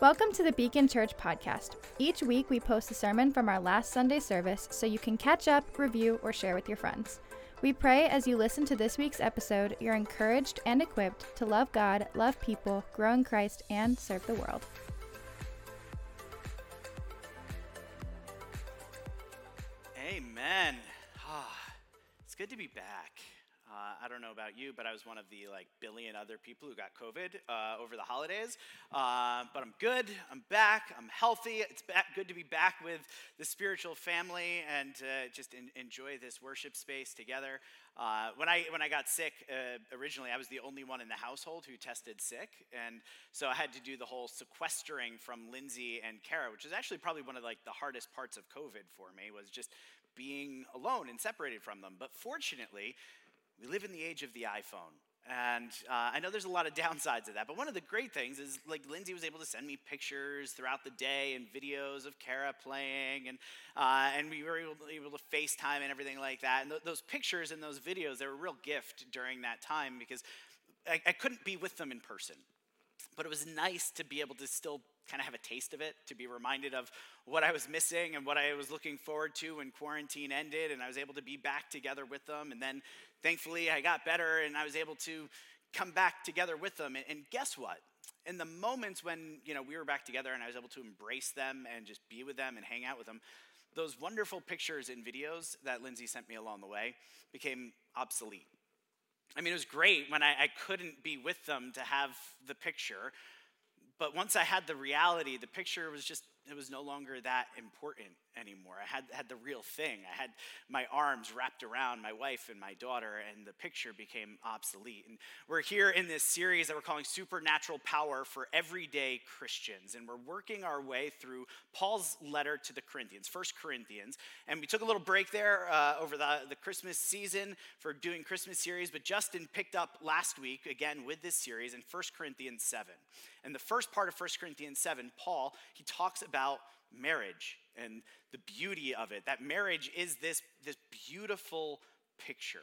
Welcome to the Beacon Church podcast. Each week we post a sermon from our last Sunday service so you can catch up, review, or share with your friends. We pray as you listen to this week's episode, you're encouraged and equipped to love God, love people, grow in Christ, and serve the world. You, but I was one of the like billion other people who got COVID uh, over the holidays. Uh, but I'm good. I'm back. I'm healthy. It's back, good to be back with the spiritual family and uh, just in, enjoy this worship space together. Uh, when I when I got sick uh, originally, I was the only one in the household who tested sick, and so I had to do the whole sequestering from Lindsay and Kara, which is actually probably one of like the hardest parts of COVID for me was just being alone and separated from them. But fortunately, we live in the age of the iPhone. And uh, I know there's a lot of downsides of that, but one of the great things is like Lindsay was able to send me pictures throughout the day and videos of Kara playing, and uh, and we were able, able, to FaceTime and everything like that. And th- those pictures and those videos, they were a real gift during that time because I, I couldn't be with them in person. But it was nice to be able to still kind of have a taste of it, to be reminded of what I was missing and what I was looking forward to when quarantine ended, and I was able to be back together with them. And then thankfully, I got better and I was able to come back together with them. And, guess what? In the moments when you know we were back together and I was able to embrace them and just be with them and hang out with them, those wonderful pictures and videos that Lindsay sent me along the way became obsolete. I mean, it was great when I, I couldn't be with them to have the picture, but once I had the reality, the picture was just, it was no longer that important anymore. I had, had the real thing. I had my arms wrapped around my wife and my daughter, and the picture became obsolete. And we're here in this series that we're calling Supernatural Power for Everyday Christians. And we're working our way through Paul's letter to the Corinthians, First Corinthians. And we took a little break there uh, over the, the Christmas season for doing Christmas series, but Justin picked up last week again with this series in First Corinthians 7. And the first part of First Corinthians 7, Paul, he talks about marriage and the beauty of it. That marriage is this, this beautiful picture.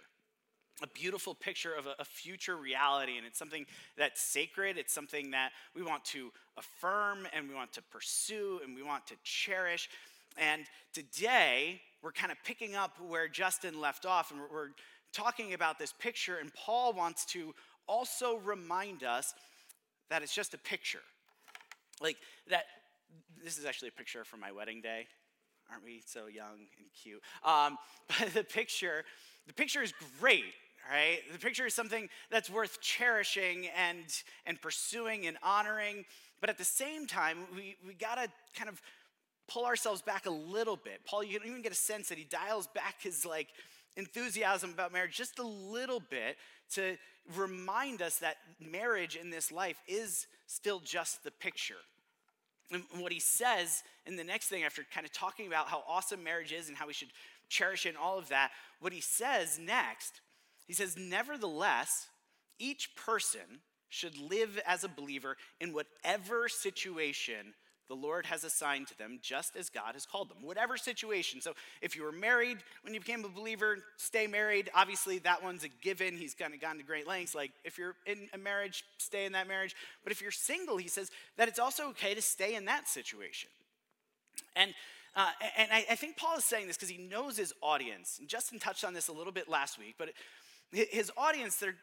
A beautiful picture of a, future reality, and it's something that's sacred. It's something that we want to affirm and we want to pursue and we want to cherish. And today, we're kind of picking up where Justin left off, and we're talking about this picture. And Paul wants to also remind us that it's just a picture. Like that, this is actually a picture from my wedding day. Aren't we so young and cute? Um, but the picture, the picture is great, right? The picture is something that's worth cherishing and, and pursuing and honoring. But at the same time, we, we got to kind of pull ourselves back a little bit. Paul, you can even get a sense that he dials back his like enthusiasm about marriage just a little bit to remind us that marriage in this life is still just the picture. And what he says in the next thing, after kind of talking about how awesome marriage is and how we should cherish it and all of that, what he says next, he says, Nevertheless, each person should live as a believer in whatever situation the Lord has assigned to them just as God has called them, whatever situation. So if you were married when you became a believer, stay married. Obviously, that one's a given. He's kind of gone to great lengths. Like if you're in a marriage, stay in that marriage. But if you're single, he says that it's also okay to stay in that situation. And uh, and I, I, think Paul is saying this because he knows his audience. And Justin touched on this a little bit last week, but his audience, they're,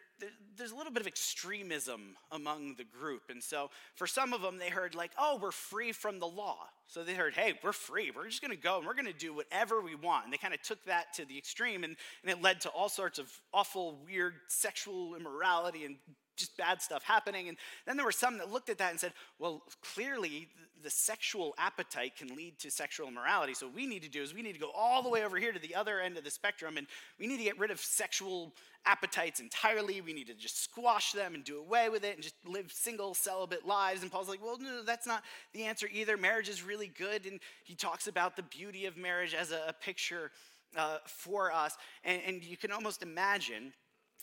there's a little bit of extremism among the group. And so for some of them, they heard, like, oh, we're free from the law. So they heard, hey, we're free. We're just going to go and we're going to do whatever we want. And they kind of took that to the extreme, and, and it led to all sorts of awful, weird sexual immorality and just bad stuff happening. And then there were some that looked at that and said, well, clearly the sexual appetite can lead to sexual immorality. So what we need to do is we need to go all the way over here to the other end of the spectrum and we need to get rid of sexual appetites entirely. We need to just squash them and do away with it and just live single, celibate lives. And Paul's like, well, no, that's not the answer either. Marriage is really good. And he talks about the beauty of marriage as a, a picture uh, for us. And, and you can almost imagine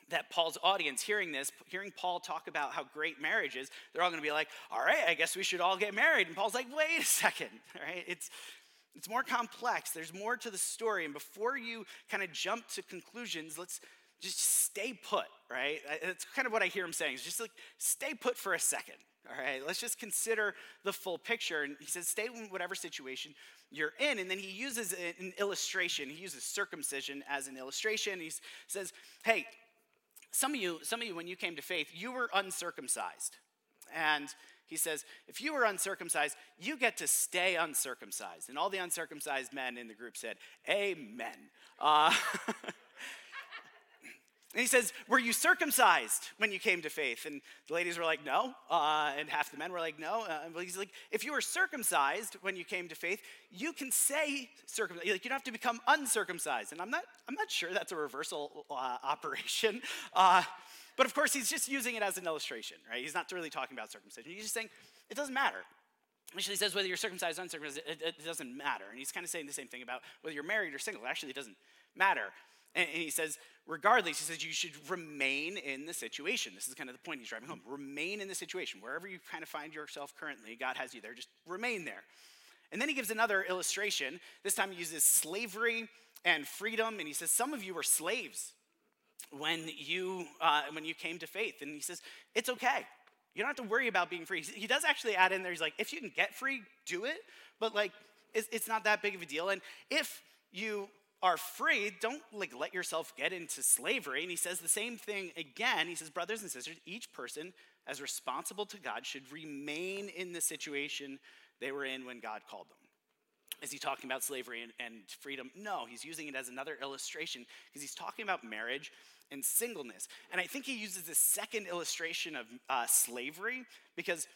that Paul's audience hearing this, hearing Paul talk about how great marriage is, they're all going to be like, all right, I guess we should all get married. And Paul's like, wait a second, all right? It's, it's more complex. There's more to the story. And before you kind of jump to conclusions, let's, just stay put, right? That's kind of what I hear him saying. Is just like stay put for a second. All right, let's just consider the full picture. And he says, stay in whatever situation you're in. And then he uses an illustration. He uses circumcision as an illustration. He says, hey, some of you, some of you, when you came to faith, you were uncircumcised. And he says, if you were uncircumcised, you get to stay uncircumcised. And all the uncircumcised men in the group said, Amen. Uh, And he says, Were you circumcised when you came to faith? And the ladies were like, No. Uh, and half the men were like, No. Uh, he's like, If you were circumcised when you came to faith, you can say circumcised. Like, you don't have to become uncircumcised. And I'm not, I'm not sure that's a reversal uh, operation. Uh, but of course, he's just using it as an illustration, right? He's not really talking about circumcision. He's just saying, It doesn't matter. Actually, he says whether you're circumcised or uncircumcised, it, it doesn't matter. And he's kind of saying the same thing about whether you're married or single. Actually, it doesn't matter. And, he says, regardless, he says you should remain in the situation. This is kind of the point he's driving home. Remain in the situation. Wherever you kind of find yourself currently, God has you there. Just remain there. And then he gives another illustration. This time he uses slavery and freedom. And he says, Some of you were slaves when you, uh, when you came to faith. And he says, It's okay. You don't have to worry about being free. He does actually add in there, he's like, If you can get free, do it. But like, it's, it's not that big of a deal. And if you are free, don't like let yourself get into slavery. And he says the same thing again. He says, brothers and sisters, each person as responsible to God should remain in the situation they were in when God called them. Is he talking about slavery and, and freedom? No, he's using it as another illustration because he's talking about marriage and singleness. And I think he uses the second illustration of uh, slavery because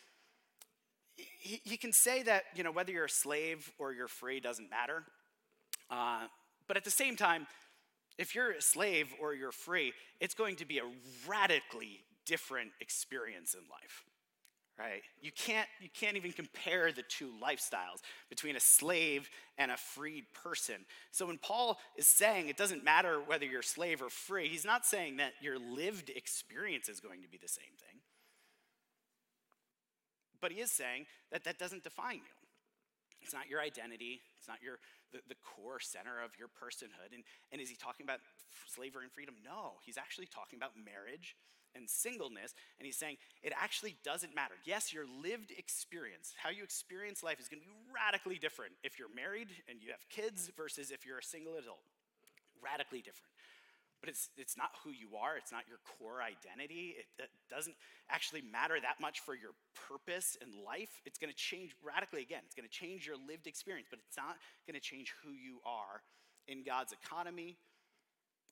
he, he, can say that, you know, whether you're a slave or you're free doesn't matter. Uh, but at the same time, if you're a slave or you're free, it's going to be a radically different experience in life. Right? You can't, you can't even compare the two lifestyles between a slave and a freed person. So when Paul is saying it doesn't matter whether you're slave or free, he's not saying that your lived experience is going to be the same thing. But he is saying that that doesn't define you. It's not your identity, it's not your the, the core center of your personhood. And, and is he talking about slavery and freedom? No, he's actually talking about marriage and singleness. And he's saying it actually doesn't matter. Yes, your lived experience, how you experience life, is going to be radically different if you're married and you have kids versus if you're a single adult. Radically different but it's, it's not who you are, it's not your core identity. It, it doesn't actually matter that much for your purpose in life. It's going to change radically again. It's going to change your lived experience, but it's not going to change who you are in God's economy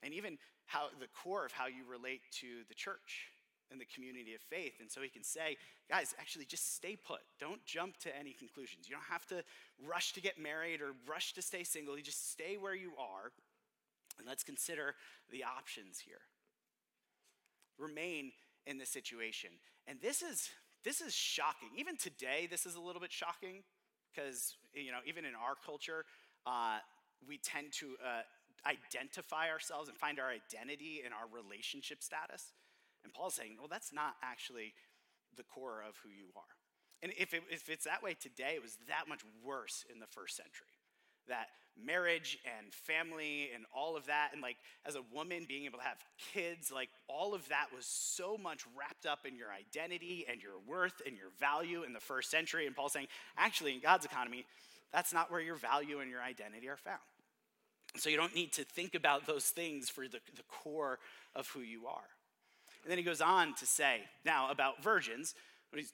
and even how the core of how you relate to the church and the community of faith. And so he can say, guys, actually just stay put. Don't jump to any conclusions. You don't have to rush to get married or rush to stay single. You just stay where you are and let's consider the options here. Remain in this situation. And this is this is shocking. Even today, this is a little bit shocking because you know even in our culture, uh, we tend to uh, identify ourselves and find our identity in our relationship status. And Paul's saying, well, that's not actually the core of who you are. And if, it, if it's that way today, it was that much worse in the first century that marriage and family and all of that. And like as a woman being able to have kids like all of that was so much wrapped up in your identity and your worth and your value in the first century. And paul's saying actually in god's economy that's not where your value and your identity are found. So you don't need to think about those things for the, the core of who you are. And then he goes on to say now about virgins he's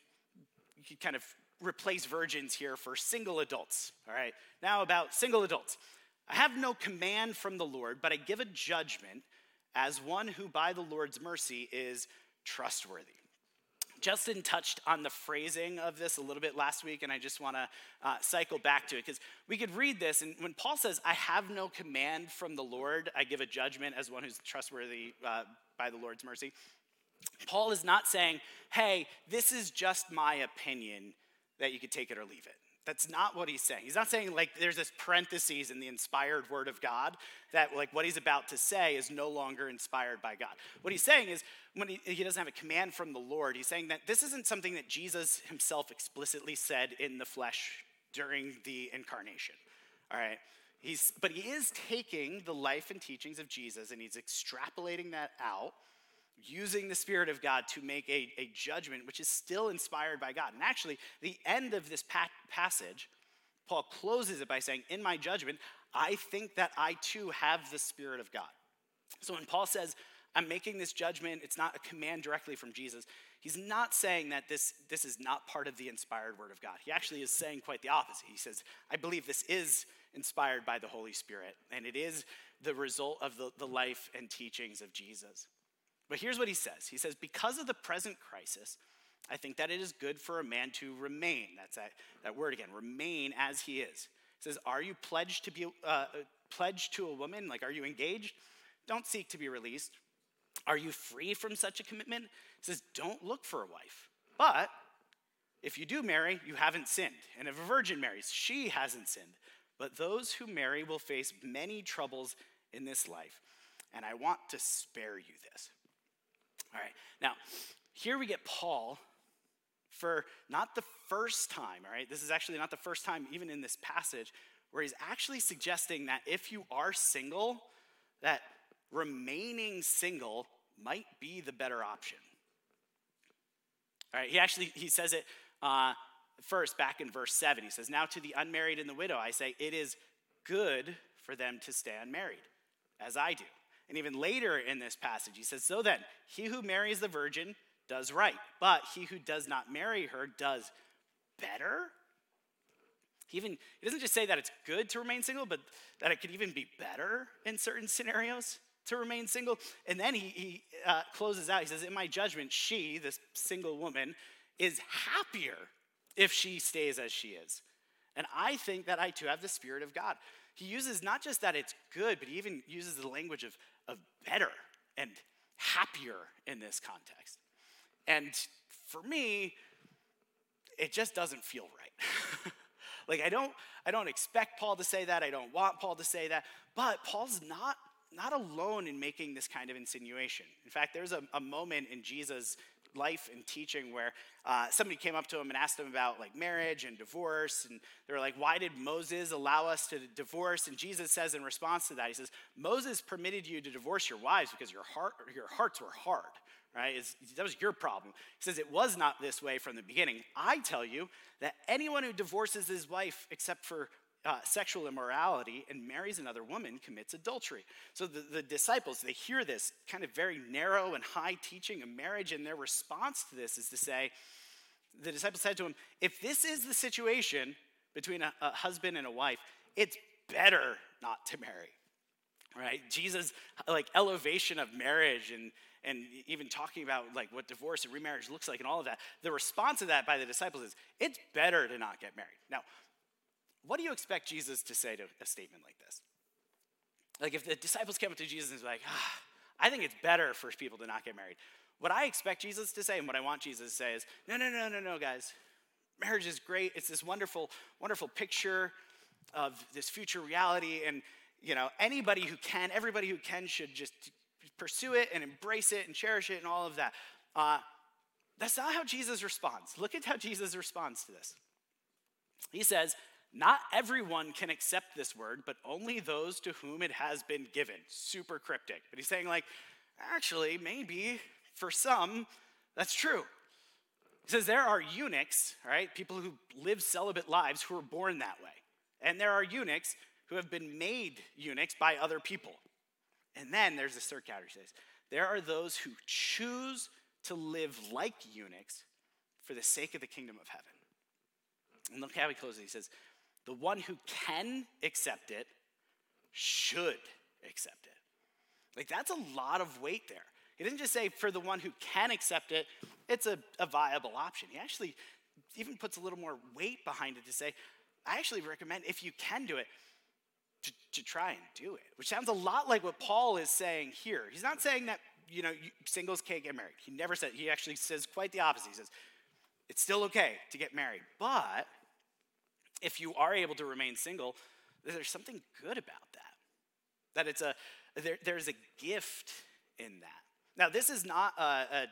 he kind of replace virgins here for single adults. All right. Now, about single adults. I have no command from the Lord, but I give a judgment as one who, by the Lord's mercy, is trustworthy. Justin touched on the phrasing of this a little bit last week, and I just want to uh, cycle back to it because we could read this, and when Paul says, I have no command from the Lord, I give a judgment as one who's trustworthy uh, by the Lord's mercy. Paul is not saying, hey, this is just my opinion that you could take it or leave it. That's not what he's saying. He's not saying like there's this parentheses in the inspired word of God that like what he's about to say is no longer inspired by God. What he's saying is when he, he doesn't have a command from the Lord, he's saying that this isn't something that Jesus himself explicitly said in the flesh during the incarnation. All right. He's, but he is taking the life and teachings of Jesus and he's extrapolating that out, using the Spirit of God to make a, a judgment which is still inspired by God. And actually, the end of this pa- passage, Paul closes it by saying, In my judgment, I think that I too have the Spirit of God. So when Paul says, I'm making this judgment, it's not a command directly from Jesus, he's not saying that this, this is not part of the inspired word of God. He actually is saying quite the opposite. He says, I believe this is inspired by the Holy Spirit, and it is the result of the, the life and teachings of Jesus. But here's what he says He says, Because of the present crisis, I think that it is good for a man to remain. That's that, that word again, remain as he is. He says, Are you pledged to be uh, pledged to a woman? Like, are you engaged? Don't seek to be released. Are you free from such a commitment? He says, Don't look for a wife. But if you do marry, you haven't sinned. And if a virgin marries, she hasn't sinned. But those who marry will face many troubles in this life. And I want to spare you this. All right, now, here we get Paul for not the first time, all right? This is actually not the first time, even in this passage, where he's actually suggesting that if you are single, that remaining single might be the better option. All right, he actually he says it uh, first back in verse 7. He says, Now to the unmarried and the widow, I say, it is good for them to stay unmarried, as I do. And even later in this passage, he says, So then, he who marries the virgin does right, but he who does not marry her does better. He even he doesn't just say that it's good to remain single, but that it could even be better in certain scenarios to remain single. And then he, he uh, closes out. He says, In my judgment, she, this single woman, is happier if she stays as she is. And I think that I too have the Spirit of God. He uses not just that it's good, but he even uses the language of, of better and happier in this context. And for me, it just doesn't feel right. like I don't I don't expect Paul to say that. I don't want Paul to say that. But Paul's not not alone in making this kind of insinuation. In fact, there's a, a moment in Jesus' life and teaching where uh, somebody came up to him and asked him about like marriage and divorce and they were like why did moses allow us to divorce? And jesus says in response to that he says moses permitted you to divorce your wives because your heart your hearts were hard right? It's, that was your problem. He says it was not this way from the beginning. I tell you that anyone who divorces his wife except for uh, sexual immorality and marries another woman commits adultery. So the, the disciples, they hear this kind of very narrow and high teaching of marriage, and their response to this is to say, the disciples said to him, if this is the situation between a, a husband and a wife, it's better not to marry. Right? Jesus, like elevation of marriage and and even talking about like what divorce and remarriage looks like and all of that, the response to that by the disciples is, it's better to not get married. Now, what do you expect Jesus to say to a statement like this? Like if the disciples came up to Jesus and was like, ah, I think it's better for people to not get married. What I expect Jesus to say and what I want Jesus to say is, no, no, no, no, no, guys. Marriage is great. It's this wonderful, wonderful picture of this future reality. And, you know, anybody who can, everybody who can should just pursue it and embrace it and cherish it and all of that. Uh, that's not how Jesus responds. Look at how Jesus responds to this. He says, not everyone can accept this word, but only those to whom it has been given. Super cryptic. But he's saying, like, actually, maybe for some, that's true. He says there are eunuchs, right? People who live celibate lives who are born that way. And there are eunuchs who have been made eunuchs by other people. And then there's a third category. He says there are those who choose to live like eunuchs for the sake of the kingdom of heaven. And look how he closes. He says, the one who can accept it should accept it. Like, that's a lot of weight there. He didn't just say for the one who can accept it, it's a, a viable option. He actually even puts a little more weight behind it to say, I actually recommend if you can do it, to, to try and do it, which sounds a lot like what Paul is saying here. He's not saying that, you know, singles can't get married. He never said, he actually says quite the opposite. He says, it's still okay to get married, but if you are able to remain single, there's something good about that. That it's a, there, there's a gift in that. Now, this is not a, a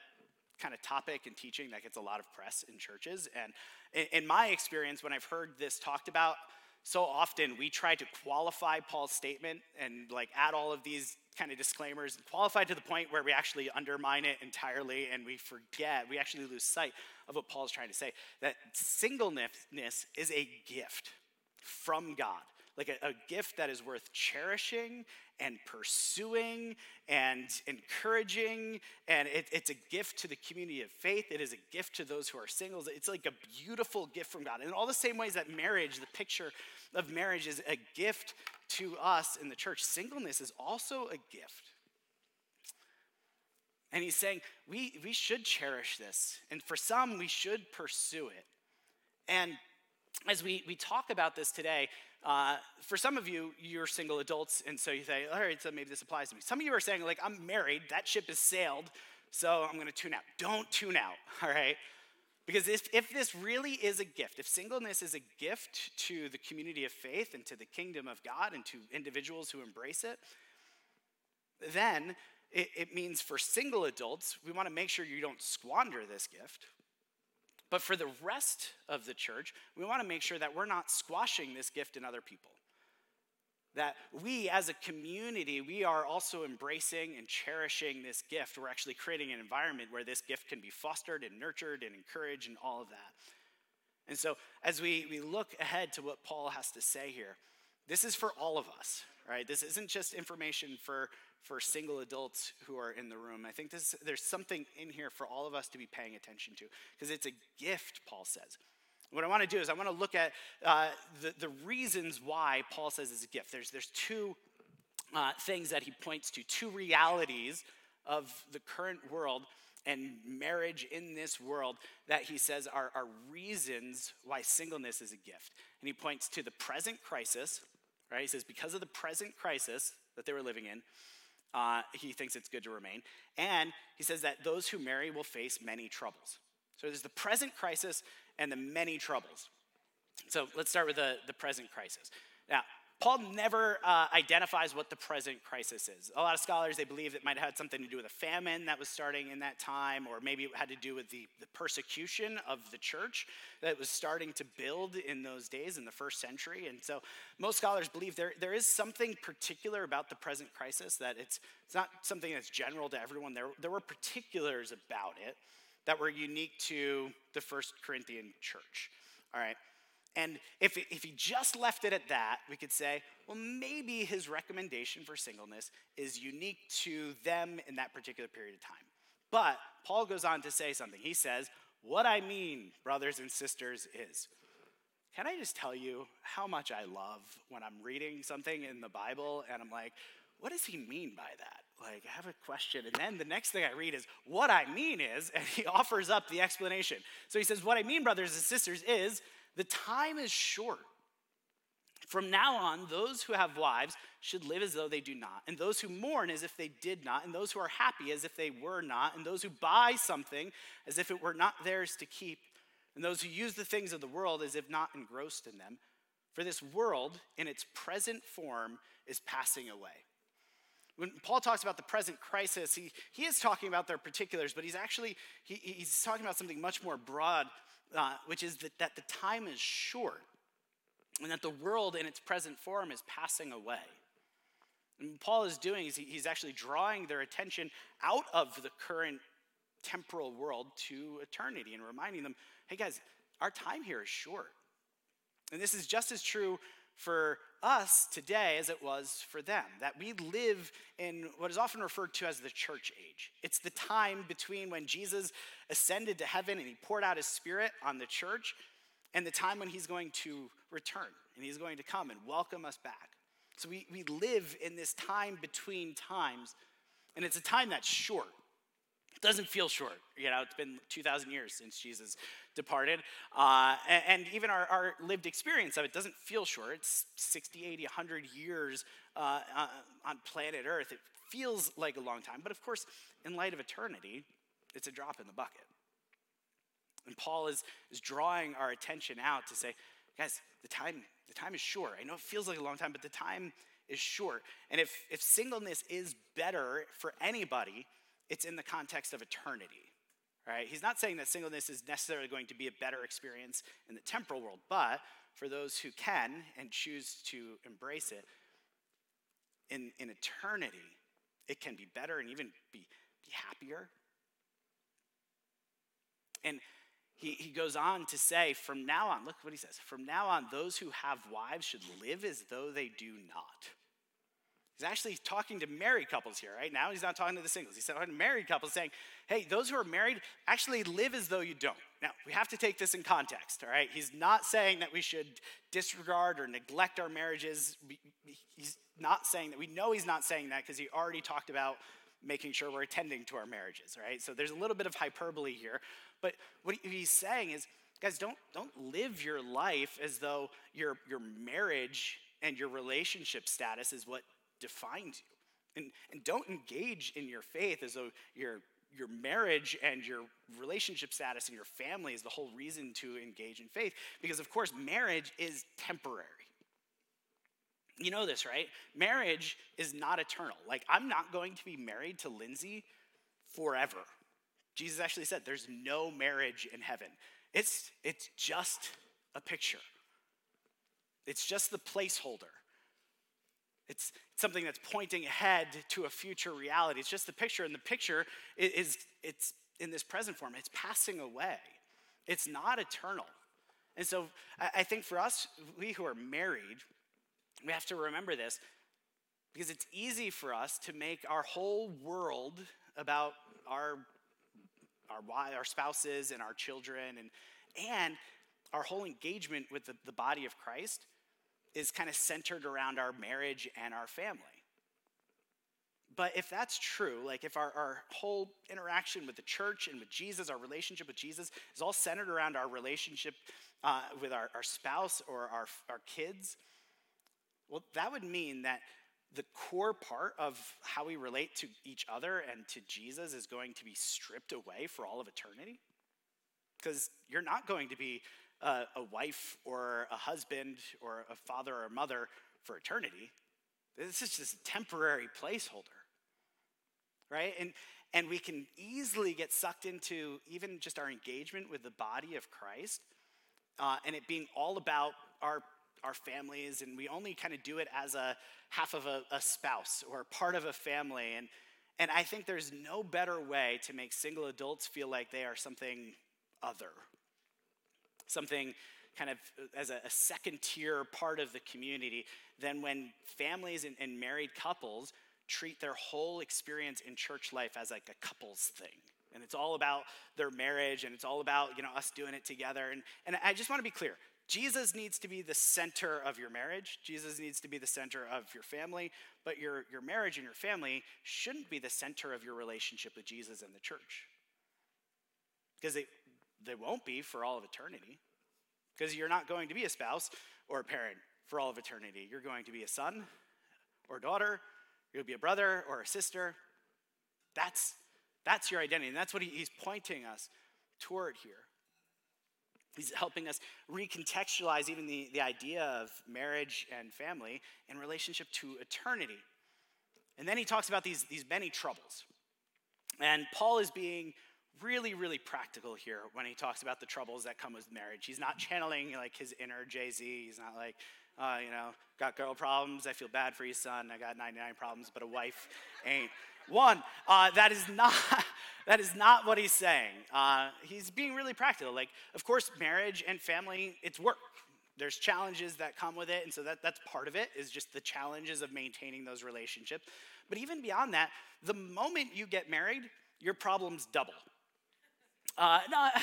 kind of topic and teaching that gets a lot of press in churches. And in, in my experience, when I've heard this talked about, so often we try to qualify Paul's statement and like add all of these kind of disclaimers, qualify to the point where we actually undermine it entirely and we forget, we actually lose sight of what Paul's trying to say. That singleness is a gift from God like a, a, gift that is worth cherishing and pursuing and encouraging. And it, it's a gift to the community of faith. It is a gift to those who are singles. It's like a beautiful gift from God. In all the same ways that marriage, the picture of marriage, is a gift to us in the church, singleness is also a gift. And he's saying we, we should cherish this. And for some, we should pursue it. And as we, we talk about this today, uh, for some of you, you're single adults, and so you say, all right, so maybe this applies to me. Some of you are saying, like, I'm married, that ship has sailed, so I'm gonna tune out. Don't tune out, all right? Because if, if this really is a gift, if singleness is a gift to the community of faith and to the kingdom of God and to individuals who embrace it, then it, it means for single adults, we wanna make sure you don't squander this gift. But for the rest of the church, we want to make sure that we're not squashing this gift in other people. That we as a community, we are also embracing and cherishing this gift. We're actually creating an environment where this gift can be fostered and nurtured and encouraged and all of that. And so, as we, we look ahead to what Paul has to say here, this is for all of us, right? This isn't just information for for single adults who are in the room. I think this, there's something in here for all of us to be paying attention to because it's a gift, Paul says. What I want to do is I want to look at uh, the, the reasons why Paul says it's a gift. There's, there's two uh, things that he points to, two realities of the current world and marriage in this world that he says are, are reasons why singleness is a gift. And he points to the present crisis, right? He says, because of the present crisis that they were living in, uh, he thinks it's good to remain. And he says that those who marry will face many troubles. So there's the present crisis and the many troubles. So let's start with the, the present crisis. Now, Paul never uh, identifies what the present crisis is. A lot of scholars, they believe it might have had something to do with a famine that was starting in that time, or maybe it had to do with the, the persecution of the church that was starting to build in those days in the first century. And so most scholars believe there, there is something particular about the present crisis, that it's, it's not something that's general to everyone. There, there were particulars about it that were unique to the first Corinthian church. All right. And if, if he just left it at that, we could say, well, maybe his recommendation for singleness is unique to them in that particular period of time. But Paul goes on to say something. He says, What I mean, brothers and sisters, is can I just tell you how much I love when I'm reading something in the Bible and I'm like, what does he mean by that? Like, I have a question. And then the next thing I read is, what I mean is, and he offers up the explanation. So he says, What I mean, brothers and sisters, is the time is short. From now on, those who have wives should live as though they do not, and those who mourn as if they did not, and those who are happy as if they were not, and those who buy something as if it were not theirs to keep, and those who use the things of the world as if not engrossed in them. For this world, in its present form, is passing away. When Paul talks about the present crisis, he, he is talking about their particulars, but he's actually he, he's talking about something much more broad uh, which is that, that the time is short and that the world in its present form is passing away. And what Paul is doing is he's actually drawing their attention out of the current temporal world to eternity and reminding them, hey guys, our time here is short. And this is just as true for us today as it was for them. That we live in what is often referred to as the church age. It's the time between when Jesus ascended to heaven and he poured out his spirit on the church and the time when he's going to return and he's going to come and welcome us back. So we, we live in this time between times, and it's a time that's short. It doesn't feel short. You know, it's been 2,000 years since Jesus departed. Uh, and, and, even our, our, lived experience of it doesn't feel short. It's 60, 80, 100 years uh, uh, on planet Earth. It feels like a long time. But of course, in light of eternity, it's a drop in the bucket. And Paul is, is drawing our attention out to say, guys, the time, the time is short. I know it feels like a long time, but the time is short. And if, if singleness is better for anybody, it's in the context of eternity. Right? He's not saying that singleness is necessarily going to be a better experience in the temporal world, but for those who can and choose to embrace it, in, in eternity, it can be better and even be, be happier. And he, he goes on to say, from now on, look what he says, from now on, those who have wives should live as though they do not. He's actually talking to married couples here, right? Now he's not talking to the singles. He's talking to married couples saying, hey, those who are married actually live as though you don't. Now, we have to take this in context, all right? He's not saying that we should disregard or neglect our marriages. He's not saying that. We know he's not saying that because he already talked about making sure we're attending to our marriages, right? So there's a little bit of hyperbole here. But what he's saying is, guys, don't, don't live your life as though your, your marriage and your relationship status is what defines you. And, and don't engage in your faith as though your, your marriage and your relationship status and your family is the whole reason to engage in faith. Because, of course, marriage is temporary. You know this, right? Marriage is not eternal. Like, I'm not going to be married to Lindsay forever. Jesus actually said there's no marriage in heaven. It's, it's just a picture, it's just the placeholder. It's something that's pointing ahead to a future reality. It's just the picture, and the picture is it's in this present form. It's passing away. It's not eternal. And so I think for us, we who are married, we have to remember this because it's easy for us to make our whole world about our our, our spouses and our children and and our whole engagement with the, the body of Christ is kind of centered around our marriage and our family. But if that's true, like if our, our whole interaction with the church and with Jesus, our relationship with Jesus, is all centered around our relationship uh, with our, our spouse or our, our kids, well, that would mean that the core part of how we relate to each other and to Jesus is going to be stripped away for all of eternity. Because you're not going to be a, a wife or a husband or a father or a mother for eternity. This is just a temporary placeholder, right? And, and we can easily get sucked into even just our engagement with the body of Christ uh, and it being all about our, our families, and we only kind of do it as a half of a, a spouse or part of a family. And, and I think there's no better way to make single adults feel like they are something other something kind of as a, a second tier part of the community than when families and, and married couples treat their whole experience in church life as like a couples thing. And it's all about their marriage and it's all about you know us doing it together. And, and i just want to be clear jesus needs to be the center of your marriage. Jesus needs to be the center of your family. But your, your marriage and your family shouldn't be the center of your relationship with jesus and the church. Because they, they won't be for all of eternity. Because you're not going to be a spouse or a parent for all of eternity. You're going to be a son or daughter, you'll be a brother or a sister. That's, that's your identity. And that's what he, he's pointing us toward here. He's helping us recontextualize even the, the idea of marriage and family in relationship to eternity. And then he talks about these, these many troubles. And Paul is being really, really practical here when he talks about the troubles that come with marriage. He's not channeling like his inner Jay Z. He's not like, uh, you know, got girl problems. I feel bad for you, son. I got 99 problems, but a wife ain't one. Uh, that is not. that is not what he's saying. Uh, he's being really practical. Like, of course, marriage and family, it's work. There's challenges that come with it, and so that, that's part of it, is just the challenges of maintaining those relationships. But even beyond that, the moment you get married, your problems double. Uh, not,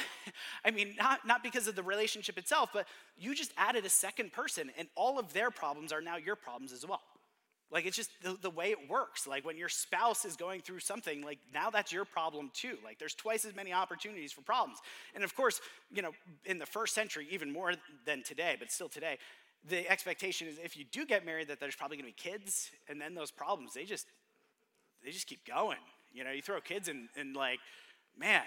I mean, not, not because of the relationship itself, but you just added a second person, and all of their problems are now your problems as well. Like, it's just the, the way it works. Like, when your spouse is going through something, like, now that's your problem too. Like, there's twice as many opportunities for problems. And of course, you know, in the first century, even more than today, but still today, the expectation is if you do get married, that there's probably gonna be kids, and then those problems, they just, they just keep going. You know, you throw kids in, and like, man,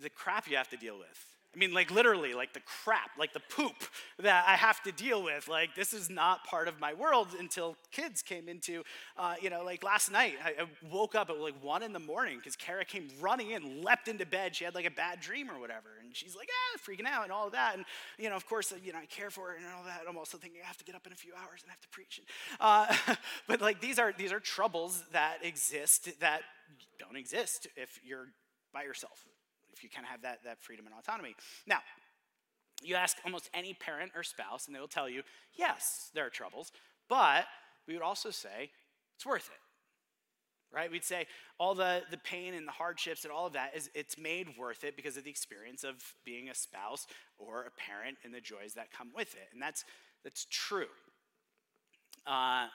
the crap you have to deal with. I mean, like literally, like the crap, like the poop that I have to deal with. Like, this is not part of my world until kids came into, uh, you know, like last night, I, I woke up at like one in the morning because Kara came running in, leapt into bed. She had like a bad dream or whatever. And she's like, ah, freaking out and all of that. And, you know, of course, you know, I care for her and all that. I'm also thinking I have to get up in a few hours and have to preach. Uh, but like, these are, these are troubles that exist that don't exist if you're by yourself if you kind of have that, that freedom and autonomy. Now, you ask almost any parent or spouse, and they will tell you, yes, there are troubles, but we would also say it's worth it. Right? We'd say all the, the pain and the hardships and all of that is it's made worth it because of the experience of being a spouse or a parent and the joys that come with it. And that's that's true. Uh,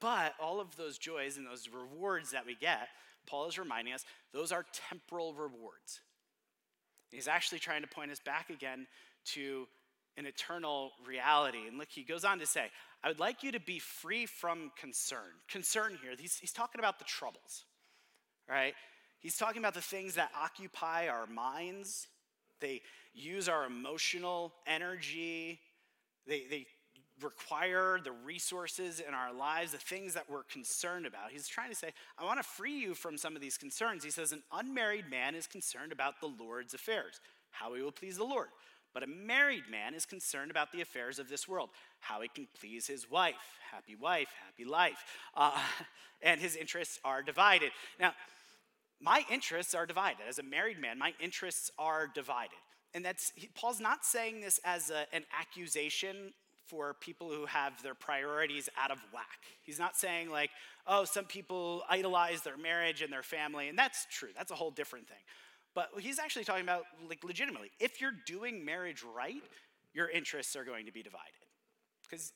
but all of those joys and those rewards that we get, Paul is reminding us, those are temporal rewards. He's actually trying to point us back again to an eternal reality. And look, he goes on to say, I would like you to be free from concern. Concern here, he's, he's talking about the troubles, right? He's talking about the things that occupy our minds, they use our emotional energy, they, they require the resources in our lives, the things that we're concerned about. He's trying to say, I want to free you from some of these concerns. He says, An unmarried man is concerned about the Lord's affairs, how he will please the Lord. But a married man is concerned about the affairs of this world, how he can please his wife. Happy wife, happy life. Uh, and his interests are divided. Now, my interests are divided. As a married man, my interests are divided. And that's, Paul's not saying this as a, an accusation for people who have their priorities out of whack. He's not saying, like, oh, some people idolize their marriage and their family, and that's true. That's a whole different thing. But he's actually talking about, like, legitimately, if you're doing marriage right, your interests are going to be divided. Because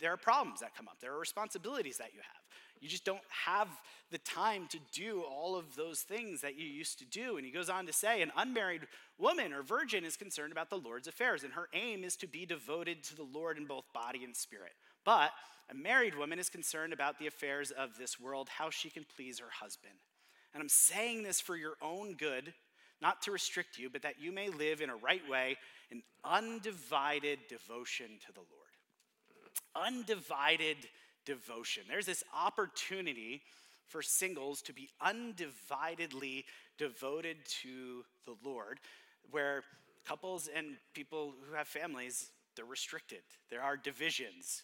there are problems that come up, there are responsibilities that you have. You just don't have the time to do all of those things that you used to do. And he goes on to say an unmarried woman or virgin is concerned about the Lord's affairs, and her aim is to be devoted to the Lord in both body and spirit. But a married woman is concerned about the affairs of this world, how she can please her husband. And I'm saying this for your own good, not to restrict you, but that you may live in a right way in undivided devotion to the Lord. Undivided devotion. There's this opportunity for singles to be undividedly devoted to the Lord, where couples and people who have families, they're restricted. There are divisions.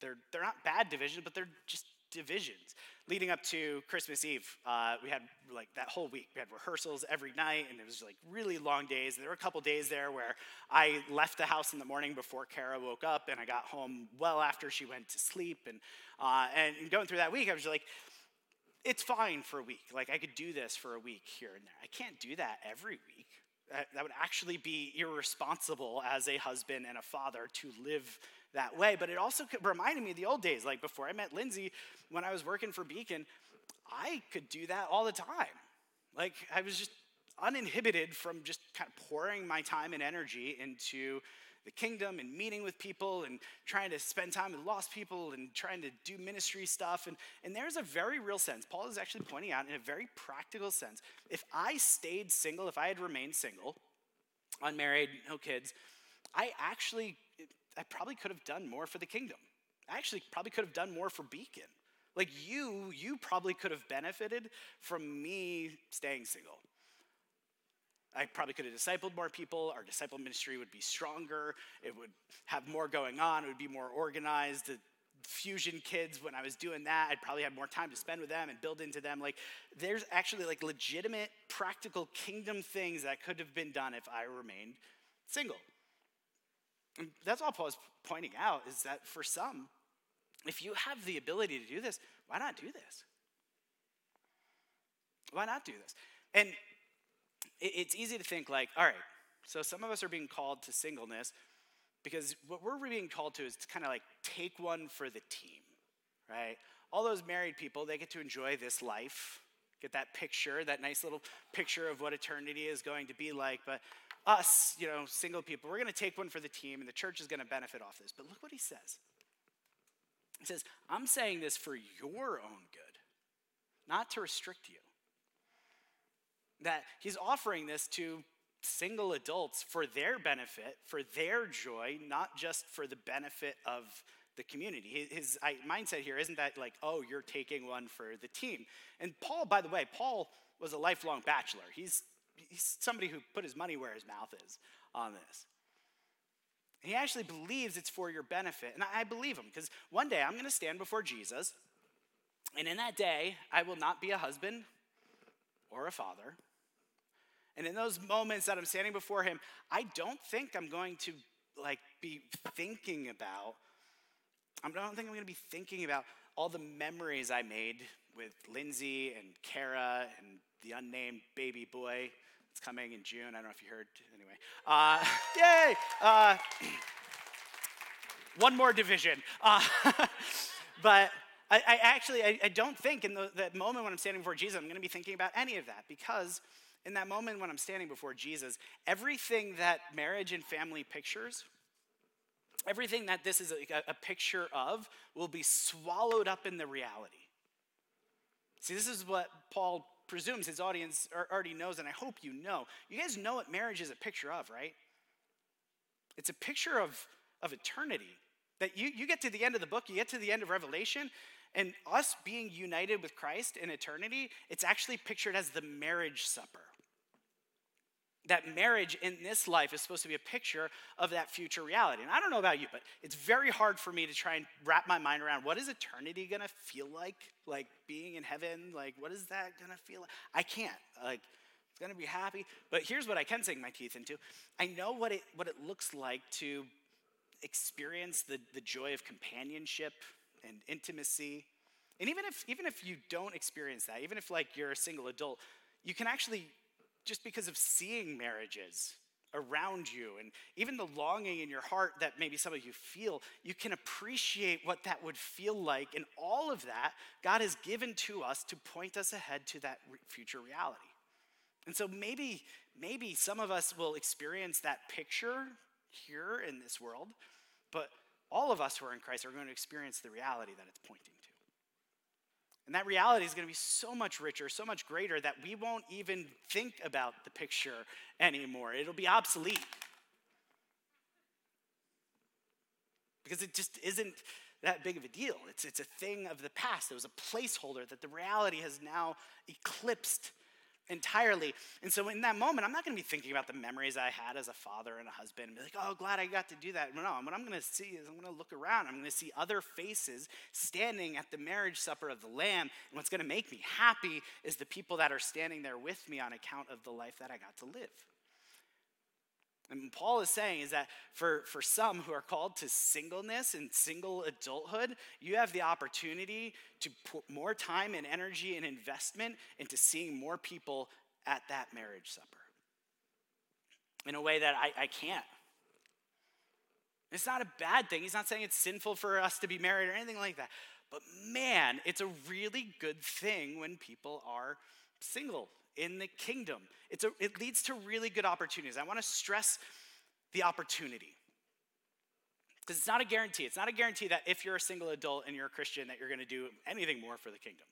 They're, they're not bad divisions, but they're just divisions. Leading up to Christmas Eve, uh, we had like that whole week. We had rehearsals every night, and it was like really long days. There were a couple days there where I left the house in the morning before Kara woke up, and I got home well after she went to sleep. And uh, and going through that week, I was like, it's fine for a week. Like I could do this for a week here and there. I can't do that every week. That, that would actually be irresponsible as a husband and a father to live that way. But it also reminded me of the old days, like before I met Lindsay, when I was working for Beacon, I could do that all the time. Like I was just uninhibited from just kind of pouring my time and energy into the kingdom and meeting with people and trying to spend time with lost people and trying to do ministry stuff. And, and there's a very real sense. Paul is actually pointing out in a very practical sense if I stayed single, if I had remained single, unmarried, no kids, I actually I probably could have done more for the kingdom. I actually probably could have done more for Beacon. Like you, you probably could have benefited from me staying single. I probably could have discipled more people. Our disciple ministry would be stronger. It would have more going on. It would be more organized. The fusion kids, when I was doing that, I'd probably have more time to spend with them and build into them. Like, there's actually like legitimate, practical kingdom things that could have been done if I remained single. And that's all Paul is pointing out is that for some, if you have the ability to do this, why not do this? Why not do this? And it's easy to think like, all right, so some of us are being called to singleness because what we're being called to is to kind of like take one for the team, right? All those married people, they get to enjoy this life, get that picture, that nice little picture of what eternity is going to be like. But us, you know, single people, we're going to take one for the team and the church is going to benefit off this. But look what he says. He says, I'm saying this for your own good, not to restrict you. That he's offering this to single adults for their benefit, for their joy, not just for the benefit of the community. His mindset here isn't that like, oh, you're taking one for the team. And Paul, by the way, Paul was a lifelong bachelor. He's, he's somebody who put his money where his mouth is on this. He actually believes it's for your benefit. And I believe him because one day I'm going to stand before Jesus. And in that day, I will not be a husband or a father. And in those moments that I'm standing before him, I don't think I'm going to like be thinking about I don't think I'm going to be thinking about all the memories I made with Lindsay and Kara and the unnamed baby boy. It's coming in June. I don't know if you heard. Anyway, uh, yay! Uh, one more division. Uh, but I, I actually, I, I, don't think in the, that moment when I'm standing before Jesus, I'm going to be thinking about any of that because in that moment when I'm standing before Jesus, everything that marriage and family pictures everything that this is a, a, picture of will be swallowed up in the reality. See, this is what Paul presumes his audience already knows, and I hope you know. You guys know what marriage is a picture of, right? It's a picture of, of eternity. That you, you get to the end of the book, you get to the end of Revelation, and us being united with Christ in eternity, it's actually pictured as the marriage supper that marriage in this life is supposed to be a picture of that future reality. And I don't know about you, but it's very hard for me to try and wrap my mind around what is eternity to feel like? Like being in heaven, like what is that to feel like? I can't. Like it's to be happy. But here's what I can sink my teeth into. I know what it what it looks like to experience the, the joy of companionship and intimacy. And even if even if you don't experience that, even if like you're a single adult, you can actually just because of seeing marriages around you and even the longing in your heart that maybe some of you feel, you can appreciate what that would feel like. And all of that, God has given to us to point us ahead to that future reality. And so maybe, maybe some of us will experience that picture here in this world, but all of us who are in Christ are going to experience the reality that it's pointing and that reality is going to be so much richer, so much greater that we won't even think about the picture anymore. It'll be obsolete. Because it just isn't that big of a deal. It's, it's a thing of the past. It was a placeholder that the reality has now eclipsed entirely. And so in that moment, I'm not going to be thinking about the memories I had as a father and a husband and be like, oh, glad I got to do that. No, what I'm going to see is I'm going to look around. I'm going to see other faces standing at the marriage supper of the Lamb. And what's going to make me happy is the people that are standing there with me on account of the life that I got to live. And Paul is saying is that for, for some who are called to singleness and single adulthood, you have the opportunity to put more time and energy and investment into seeing more people at that marriage supper in a way that I, I can't. It's not a bad thing. He's not saying it's sinful for us to be married or anything like that. But man, it's a really good thing when people are single in the kingdom. It's a, it leads to really good opportunities. I want to stress the opportunity. Because it's not a guarantee. It's not a guarantee that if you're a single adult and you're a Christian that you're going to do anything more for the kingdom.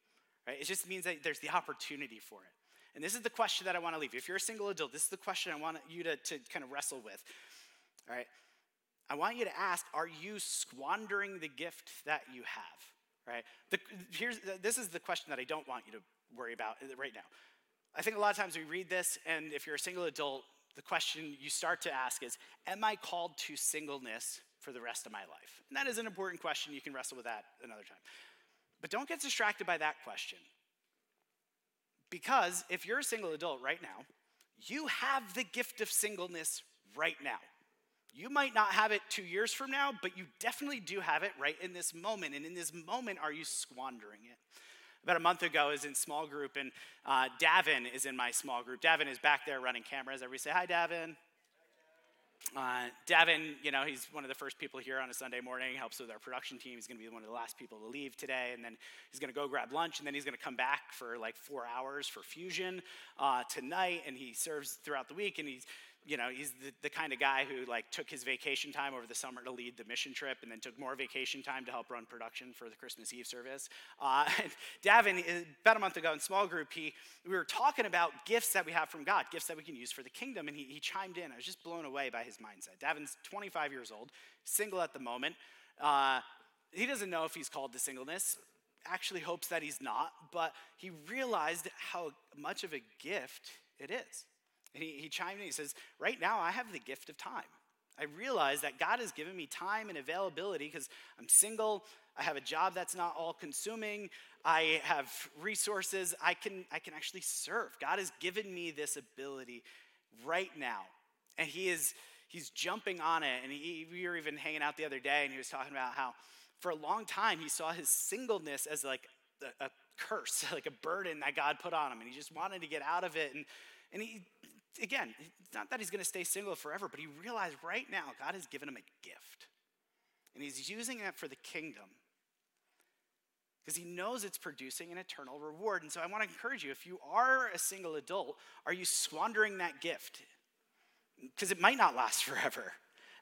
Right? It just means that there's the opportunity for it. And this is the question that I want to leave. If you're a single adult, this is the question I want you to, to kind of wrestle with. All right? I want you to ask, are you squandering the gift that you have? Right? The, here's, this is the question that I don't want you to worry about right now. I think a lot of times we read this, and if you're a single adult, the question you start to ask is Am I called to singleness for the rest of my life? And that is an important question. You can wrestle with that another time. But don't get distracted by that question. Because if you're a single adult right now, you have the gift of singleness right now. You might not have it two years from now, but you definitely do have it right in this moment. And in this moment, are you squandering it? About a month ago is in small group, and uh, Davin is in my small group. Davin is back there running cameras. Everybody say hi, Davin. Uh, Davin, you know, he's one of the first people here on a Sunday morning, helps with our production team. He's going to be one of the last people to leave today, and then he's going to go grab lunch, and then he's going to come back for like four hours for Fusion uh, tonight, and he serves throughout the week, and he's you know, he's the, the kind of guy who like took his vacation time over the summer to lead the mission trip and then took more vacation time to help run production for the Christmas Eve service. Uh, Davin, uh, about a month ago in small group, he, we were talking about gifts that we have from God, gifts that we can use for the kingdom, and he, he chimed in. I was just blown away by his mindset. Davin's 25 years old, single at the moment. Uh, he doesn't know if he's called to singleness actually hopes that he's not, but he realized how much of a gift it is. And he, he chimed in, he says, Right now, I have the gift of time. I realize that God has given me time and availability because I'm single, I have a job that's not all consuming, I have resources, I can, I can actually serve. God has given me this ability right now. And he is he's jumping on it. And he, we were even hanging out the other day, and he was talking about how for a long time he saw his singleness as like a, a curse, like a burden that God put on him, and he just wanted to get out of it. And and he again, it's not that he's going to stay single forever, but he realized right now God has given him a gift. And he's using that for the kingdom because he knows it's producing an eternal reward. And so I want to encourage you if you are a single adult, are you squandering that gift? Because it might not last forever.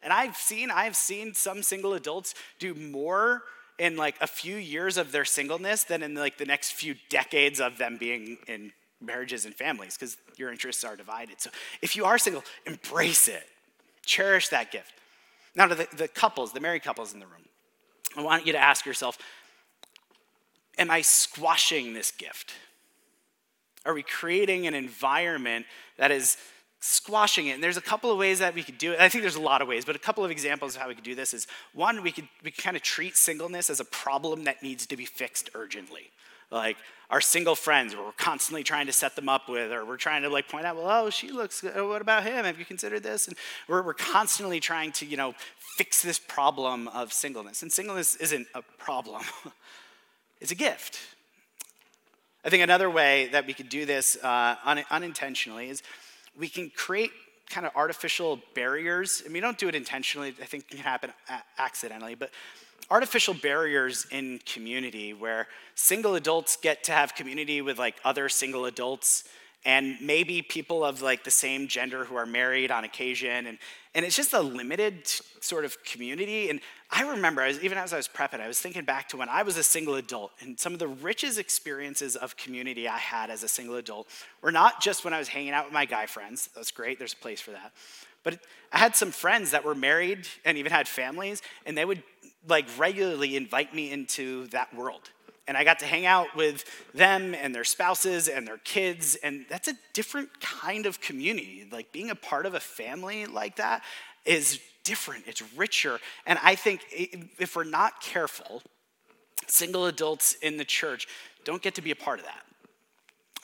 And I've seen, I've seen some single adults do more in like a few years of their singleness than in like the next few decades of them being in marriages and families because your interests are divided. So if you are single, embrace it, cherish that gift. Now, to the, the couples, the married couples in the room, I want you to ask yourself Am I squashing this gift? Are we creating an environment that is squashing it. And there's a couple of ways that we could do it. I think there's a lot of ways, but a couple of examples of how we could do this is one, we could we could kind of treat singleness as a problem that needs to be fixed urgently like our single friends we're constantly trying to set them up with or we're trying to like point out well oh she looks good. what about him? Have you considered this? And we're, we're constantly trying to you know fix this problem of singleness. And singleness isn't a problem. It's a gift. I think another way that we could do this uh, un- unintentionally is we can create kind of artificial barriers. I mean, we don't do it intentionally. I think it can happen a- accidentally. But artificial barriers in community where single adults get to have community with like other single adults and maybe people of like the same gender who are married on occasion and and it's just a limited sort of community. And i remember I was, even as i was prepping i was thinking back to when i was a single adult and some of the richest experiences of community i had as a single adult were not just when i was hanging out with my guy friends. That's great. There's a place for that. But I had some friends that were married and even had families, and they would like regularly invite me into that world. And I got to hang out with them and their spouses and their kids, and that's a different kind of community. Like being a part of a family like that is different, it's richer. And I think if we're not careful, single adults in the church don't get to be a part of that.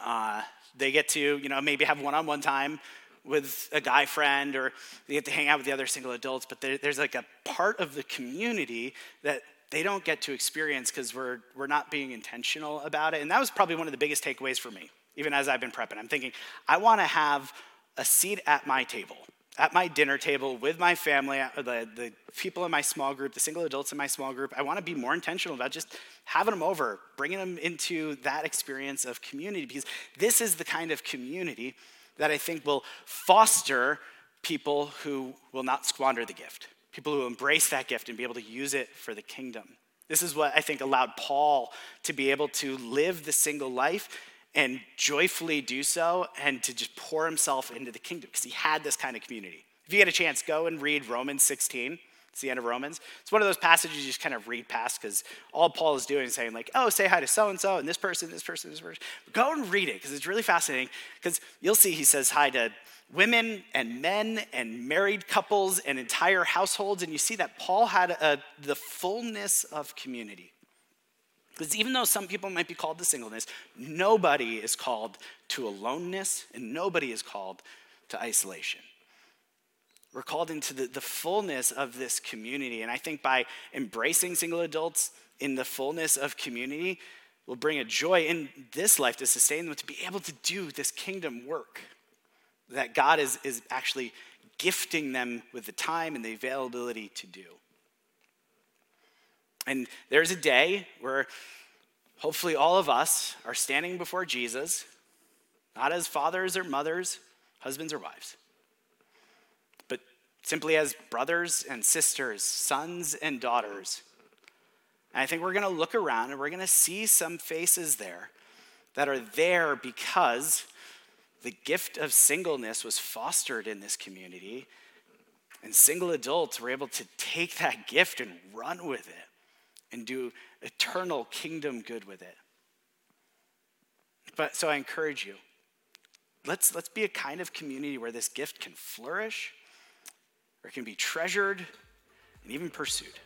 Uh, they get to, you know, maybe have one on one time with a guy friend or they get to hang out with the other single adults, but there, there's like a part of the community that they don't get to experience because we're, we're not being intentional about it. And that was probably one of the biggest takeaways for me, even as I've been prepping. I'm thinking, I want to have a seat at my table, at my dinner table with my family, uh, the, the people in my small group, the single adults in my small group. I want to be more intentional about just having them over, bringing them into that experience of community because this is the kind of community that I think will foster people who will not squander the gift, people who embrace that gift and be able to use it for the kingdom. This is what I think allowed Paul to be able to live the single life and joyfully do so and to just pour himself into the kingdom because he had this kind of community. If you get a chance, go and read Romans 16. It's the end of Romans. It's one of those passages you just kind of read past because all Paul is doing is saying, like, oh, say hi to so and so and this person, this person, this person. Go and read it because it's really fascinating because you'll see he says hi to women and men and married couples and entire households. And you see that Paul had a, the fullness of community. Because even though some people might be called to singleness, nobody is called to aloneness and nobody is called to isolation. We're called into the, the fullness of this community. And I think by embracing single adults in the fullness of community will bring a joy in this life to sustain them to be able to do this kingdom work that God is, is actually gifting them with the time and the availability to do. And there's a day where hopefully all of us are standing before Jesus, not as fathers or mothers, husbands or wives simply as brothers and sisters, sons and daughters. And I think we're going to look around and we're going to see some faces there that are there because the gift of singleness was fostered in this community. And single adults were able to take that gift and run with it and do eternal kingdom good with it. But so I encourage you. Let's, let's be a kind of community where this gift can flourish, or it can be treasured and even pursued.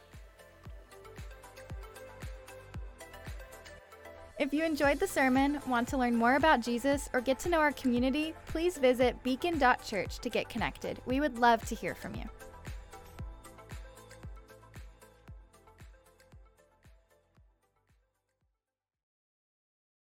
If you enjoyed the sermon, want to learn more about Jesus, or get to know our community, please visit beacon.church to get connected. We would love to hear from you.